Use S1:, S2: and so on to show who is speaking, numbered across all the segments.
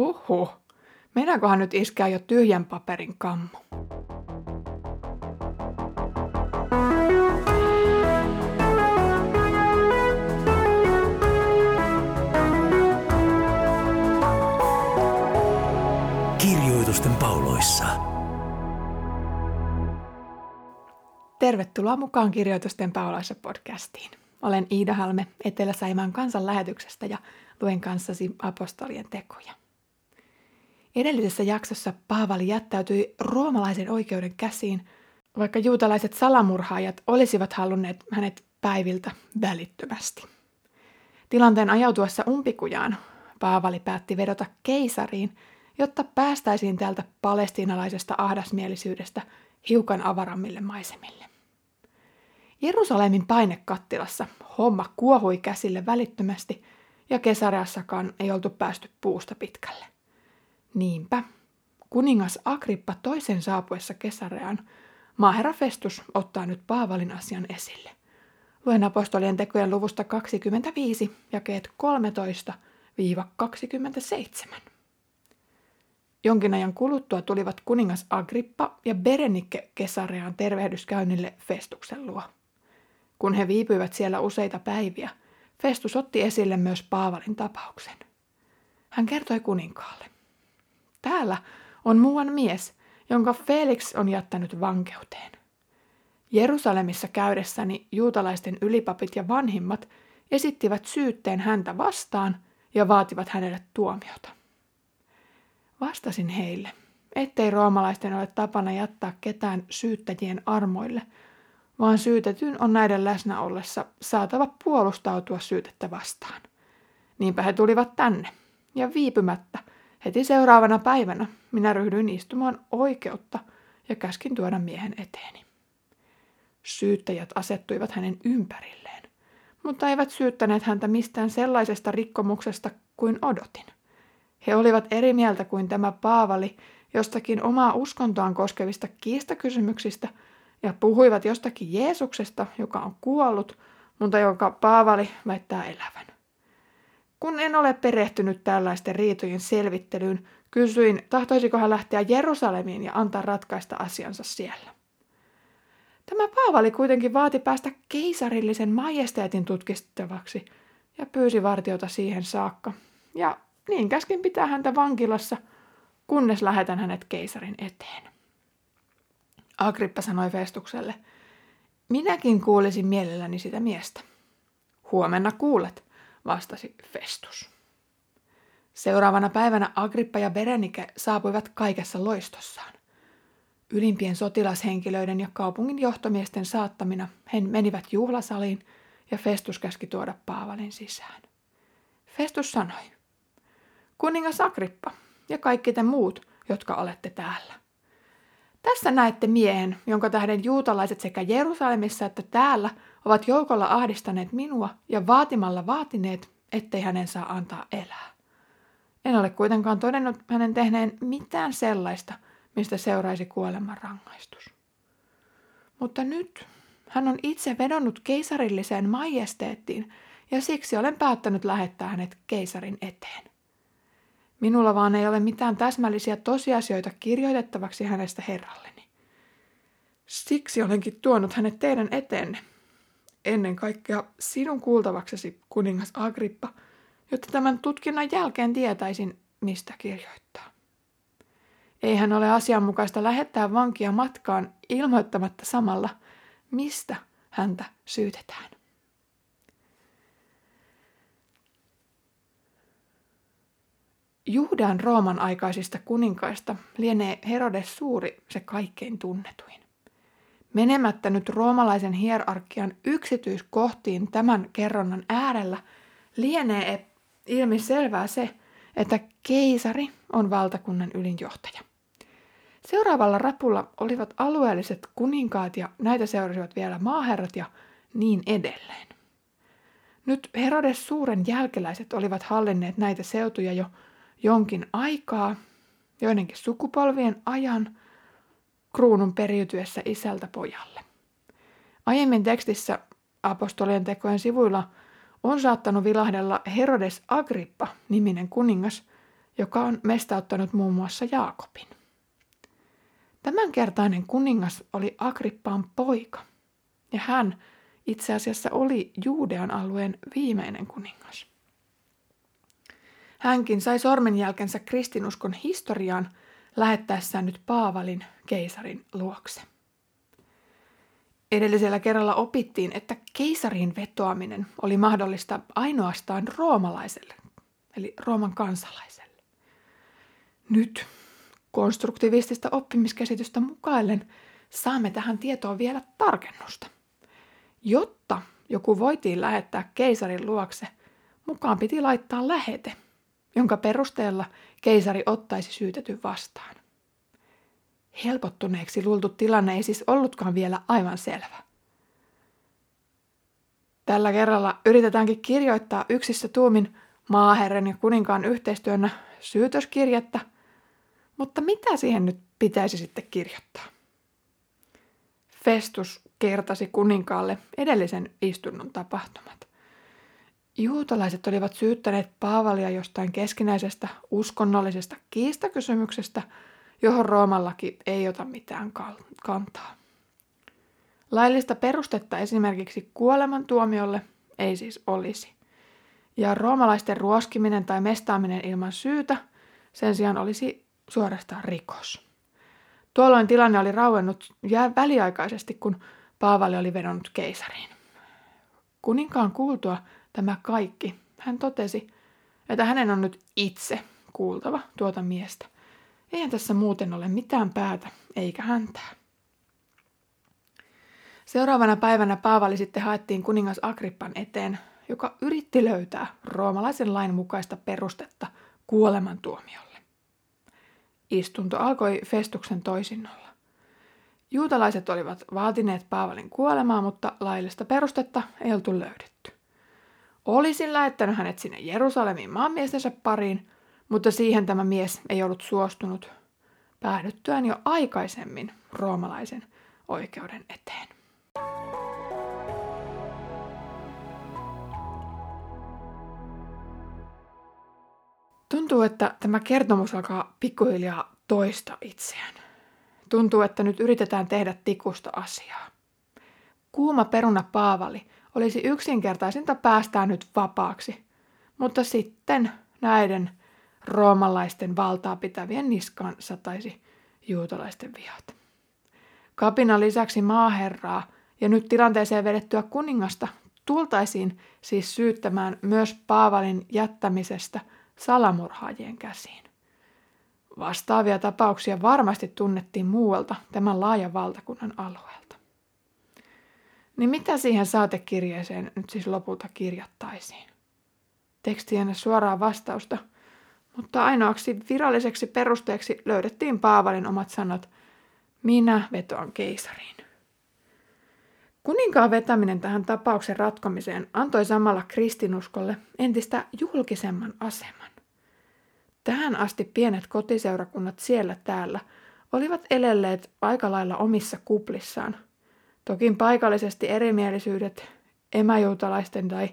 S1: Huhhuh. Meinaankohan nyt iskää jo tyhjän paperin kammo?
S2: Kirjoitusten pauloissa.
S1: Tervetuloa mukaan Kirjoitusten pauloissa podcastiin. Olen Iida Halme Etelä-Saimaan kansanlähetyksestä ja luen kanssasi apostolien tekoja. Edellisessä jaksossa Paavali jättäytyi roomalaisen oikeuden käsiin, vaikka juutalaiset salamurhaajat olisivat halunneet hänet päiviltä välittömästi. Tilanteen ajautuessa umpikujaan Paavali päätti vedota keisariin, jotta päästäisiin täältä palestiinalaisesta ahdasmielisyydestä hiukan avarammille maisemille. Jerusalemin painekattilassa homma kuohui käsille välittömästi ja kesäreassakaan ei oltu päästy puusta pitkälle. Niinpä, kuningas Agrippa toisen saapuessa kesäreaan, maaherra Festus ottaa nyt Paavalin asian esille. Luen apostolien tekojen luvusta 25, jakeet 13-27. Jonkin ajan kuluttua tulivat kuningas Agrippa ja Berenike Kesareaan tervehdyskäynnille Festuksen luo. Kun he viipyivät siellä useita päiviä, Festus otti esille myös Paavalin tapauksen. Hän kertoi kuninkaalle. Täällä on muuan mies, jonka Felix on jättänyt vankeuteen. Jerusalemissa käydessäni juutalaisten ylipapit ja vanhimmat esittivät syytteen häntä vastaan ja vaativat hänelle tuomiota. Vastasin heille, ettei roomalaisten ole tapana jättää ketään syyttäjien armoille – vaan syytetyn on näiden läsnä ollessa saatava puolustautua syytettä vastaan. Niinpä he tulivat tänne, ja viipymättä heti seuraavana päivänä minä ryhdyin istumaan oikeutta ja käskin tuoda miehen eteeni. Syyttäjät asettuivat hänen ympärilleen, mutta eivät syyttäneet häntä mistään sellaisesta rikkomuksesta kuin odotin. He olivat eri mieltä kuin tämä Paavali jostakin omaa uskontoaan koskevista kiistakysymyksistä – ja puhuivat jostakin Jeesuksesta, joka on kuollut, mutta jonka Paavali väittää elävän. Kun en ole perehtynyt tällaisten riitojen selvittelyyn, kysyin, tahtoisiko hän lähteä Jerusalemiin ja antaa ratkaista asiansa siellä. Tämä Paavali kuitenkin vaati päästä keisarillisen majesteetin tutkittavaksi ja pyysi vartiota siihen saakka. Ja niin käskin pitää häntä vankilassa, kunnes lähetän hänet keisarin eteen. Agrippa sanoi Festukselle, minäkin kuulisin mielelläni sitä miestä. Huomenna kuulet, vastasi Festus. Seuraavana päivänä Agrippa ja Berenike saapuivat kaikessa loistossaan. Ylimpien sotilashenkilöiden ja kaupungin johtomiesten saattamina he menivät juhlasaliin ja Festus käski tuoda Paavalin sisään. Festus sanoi, kuningas Agrippa ja kaikki te muut, jotka olette täällä. Tässä näette miehen, jonka tähden juutalaiset sekä Jerusalemissa että täällä ovat joukolla ahdistaneet minua ja vaatimalla vaatineet, ettei hänen saa antaa elää. En ole kuitenkaan todennut hänen tehneen mitään sellaista, mistä seuraisi kuoleman rangaistus. Mutta nyt hän on itse vedonnut keisarilliseen majesteettiin ja siksi olen päättänyt lähettää hänet keisarin eteen. Minulla vaan ei ole mitään täsmällisiä tosiasioita kirjoitettavaksi hänestä herralleni. Siksi olenkin tuonut hänet teidän eteenne. Ennen kaikkea sinun kuultavaksesi, kuningas Agrippa, jotta tämän tutkinnan jälkeen tietäisin, mistä kirjoittaa. Eihän ole asianmukaista lähettää vankia matkaan ilmoittamatta samalla, mistä häntä syytetään. Juhdan Rooman aikaisista kuninkaista lienee Herodes suuri se kaikkein tunnetuin. Menemättä nyt roomalaisen hierarkian yksityiskohtiin tämän kerronnan äärellä lienee ilmi selvää se, että keisari on valtakunnan ylinjohtaja. Seuraavalla rapulla olivat alueelliset kuninkaat ja näitä seurasivat vielä maaherrat ja niin edelleen. Nyt Herodes suuren jälkeläiset olivat hallinneet näitä seutuja jo jonkin aikaa, joidenkin sukupolvien ajan, kruunun periytyessä isältä pojalle. Aiemmin tekstissä apostolien tekojen sivuilla on saattanut vilahdella Herodes Agrippa niminen kuningas, joka on mestauttanut muun muassa Jaakobin. Tämänkertainen kuningas oli Agrippaan poika, ja hän itse asiassa oli Juudean alueen viimeinen kuningas. Hänkin sai sormenjälkensä kristinuskon historiaan lähettäessään nyt Paavalin keisarin luokse. Edellisellä kerralla opittiin, että keisariin vetoaminen oli mahdollista ainoastaan roomalaiselle, eli Rooman kansalaiselle. Nyt konstruktivistista oppimiskäsitystä mukaillen saamme tähän tietoon vielä tarkennusta. Jotta joku voitiin lähettää keisarin luokse, mukaan piti laittaa lähete, jonka perusteella keisari ottaisi syytetyn vastaan. Helpottuneeksi luultu tilanne ei siis ollutkaan vielä aivan selvä. Tällä kerralla yritetäänkin kirjoittaa yksissä tuumin maaherren ja kuninkaan yhteistyönä syytöskirjettä, mutta mitä siihen nyt pitäisi sitten kirjoittaa? Festus kertasi kuninkaalle edellisen istunnon tapahtumat. Juutalaiset olivat syyttäneet Paavalia jostain keskinäisestä uskonnollisesta kiistakysymyksestä – johon Roomallakin ei ota mitään kantaa. Laillista perustetta esimerkiksi kuolemantuomiolle ei siis olisi. Ja roomalaisten ruoskiminen tai mestaaminen ilman syytä sen sijaan olisi suorastaan rikos. Tuolloin tilanne oli rauennut jää väliaikaisesti, kun Paavali oli vedonnut keisariin. Kuninkaan kuultua tämä kaikki, hän totesi, että hänen on nyt itse kuultava tuota miestä – Eihän tässä muuten ole mitään päätä eikä häntää. Seuraavana päivänä Paavali sitten haettiin kuningas Agrippan eteen, joka yritti löytää roomalaisen lain mukaista perustetta kuolemantuomiolle. Istunto alkoi Festuksen toisinnolla. Juutalaiset olivat vaatineet Paavalin kuolemaa, mutta laillista perustetta ei oltu löydetty. Olisin lähettänyt hänet sinne Jerusalemiin maanmiestensä pariin, mutta siihen tämä mies ei ollut suostunut päädyttyään jo aikaisemmin roomalaisen oikeuden eteen. Tuntuu, että tämä kertomus alkaa pikkuhiljaa toista itseään. Tuntuu, että nyt yritetään tehdä tikusta asiaa. Kuuma peruna Paavali olisi yksinkertaisinta päästää nyt vapaaksi, mutta sitten näiden roomalaisten valtaa pitävien niskaan sataisi juutalaisten vihat. Kapinan lisäksi maaherraa ja nyt tilanteeseen vedettyä kuningasta tultaisiin siis syyttämään myös Paavalin jättämisestä salamurhaajien käsiin. Vastaavia tapauksia varmasti tunnettiin muualta tämän laajan valtakunnan alueelta. Niin mitä siihen saatekirjeeseen nyt siis lopulta kirjattaisiin? Teksti suoraa vastausta – mutta ainoaksi viralliseksi perusteeksi löydettiin Paavalin omat sanat, minä vetoan keisariin. Kuninkaan vetäminen tähän tapauksen ratkomiseen antoi samalla kristinuskolle entistä julkisemman aseman. Tähän asti pienet kotiseurakunnat siellä täällä olivat elelleet aika lailla omissa kuplissaan. Toki paikallisesti erimielisyydet emäjuutalaisten tai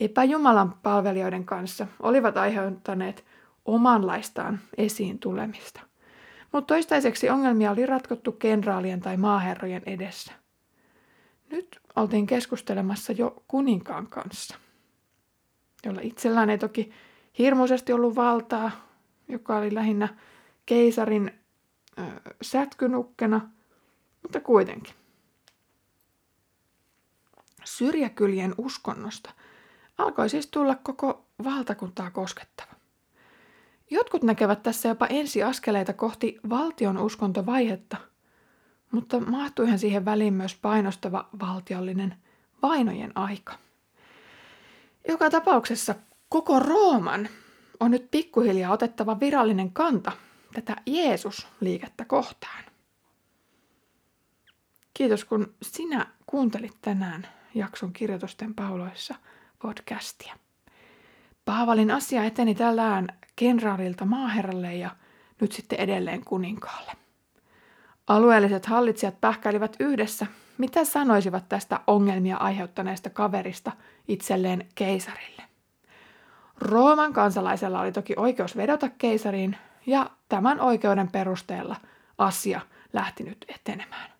S1: epäjumalan palvelijoiden kanssa olivat aiheuttaneet omanlaistaan esiin tulemista. Mutta toistaiseksi ongelmia oli ratkottu kenraalien tai maaherrojen edessä. Nyt oltiin keskustelemassa jo kuninkaan kanssa, jolla itsellään ei toki hirmuisesti ollut valtaa, joka oli lähinnä keisarin ö, sätkynukkena, mutta kuitenkin. Syrjäkylien uskonnosta alkoi siis tulla koko valtakuntaa koskettava. Jotkut näkevät tässä jopa ensiaskeleita kohti valtion uskontovaihetta, mutta mahtuihan siihen väliin myös painostava valtiollinen vainojen aika. Joka tapauksessa koko Rooman on nyt pikkuhiljaa otettava virallinen kanta tätä Jeesus-liikettä kohtaan. Kiitos kun sinä kuuntelit tänään jakson kirjoitusten pauloissa podcastia. Paavalin asia eteni tällään kenraalilta maaherralle ja nyt sitten edelleen kuninkaalle. Alueelliset hallitsijat pähkäilivät yhdessä, mitä sanoisivat tästä ongelmia aiheuttaneesta kaverista itselleen keisarille. Rooman kansalaisella oli toki oikeus vedota keisariin, ja tämän oikeuden perusteella asia lähti nyt etenemään.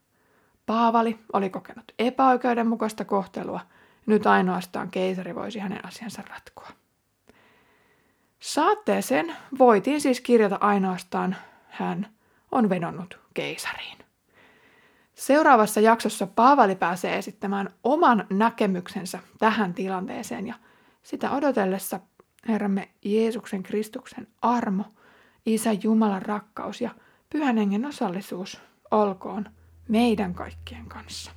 S1: Paavali oli kokenut epäoikeudenmukaista kohtelua, nyt ainoastaan keisari voisi hänen asiansa ratkoa. Saatteeseen voitiin siis kirjata ainoastaan hän on vedonnut keisariin. Seuraavassa jaksossa Paavali pääsee esittämään oman näkemyksensä tähän tilanteeseen ja sitä odotellessa Herramme Jeesuksen Kristuksen armo, Isä Jumalan rakkaus ja Pyhän Hengen osallisuus olkoon meidän kaikkien kanssa.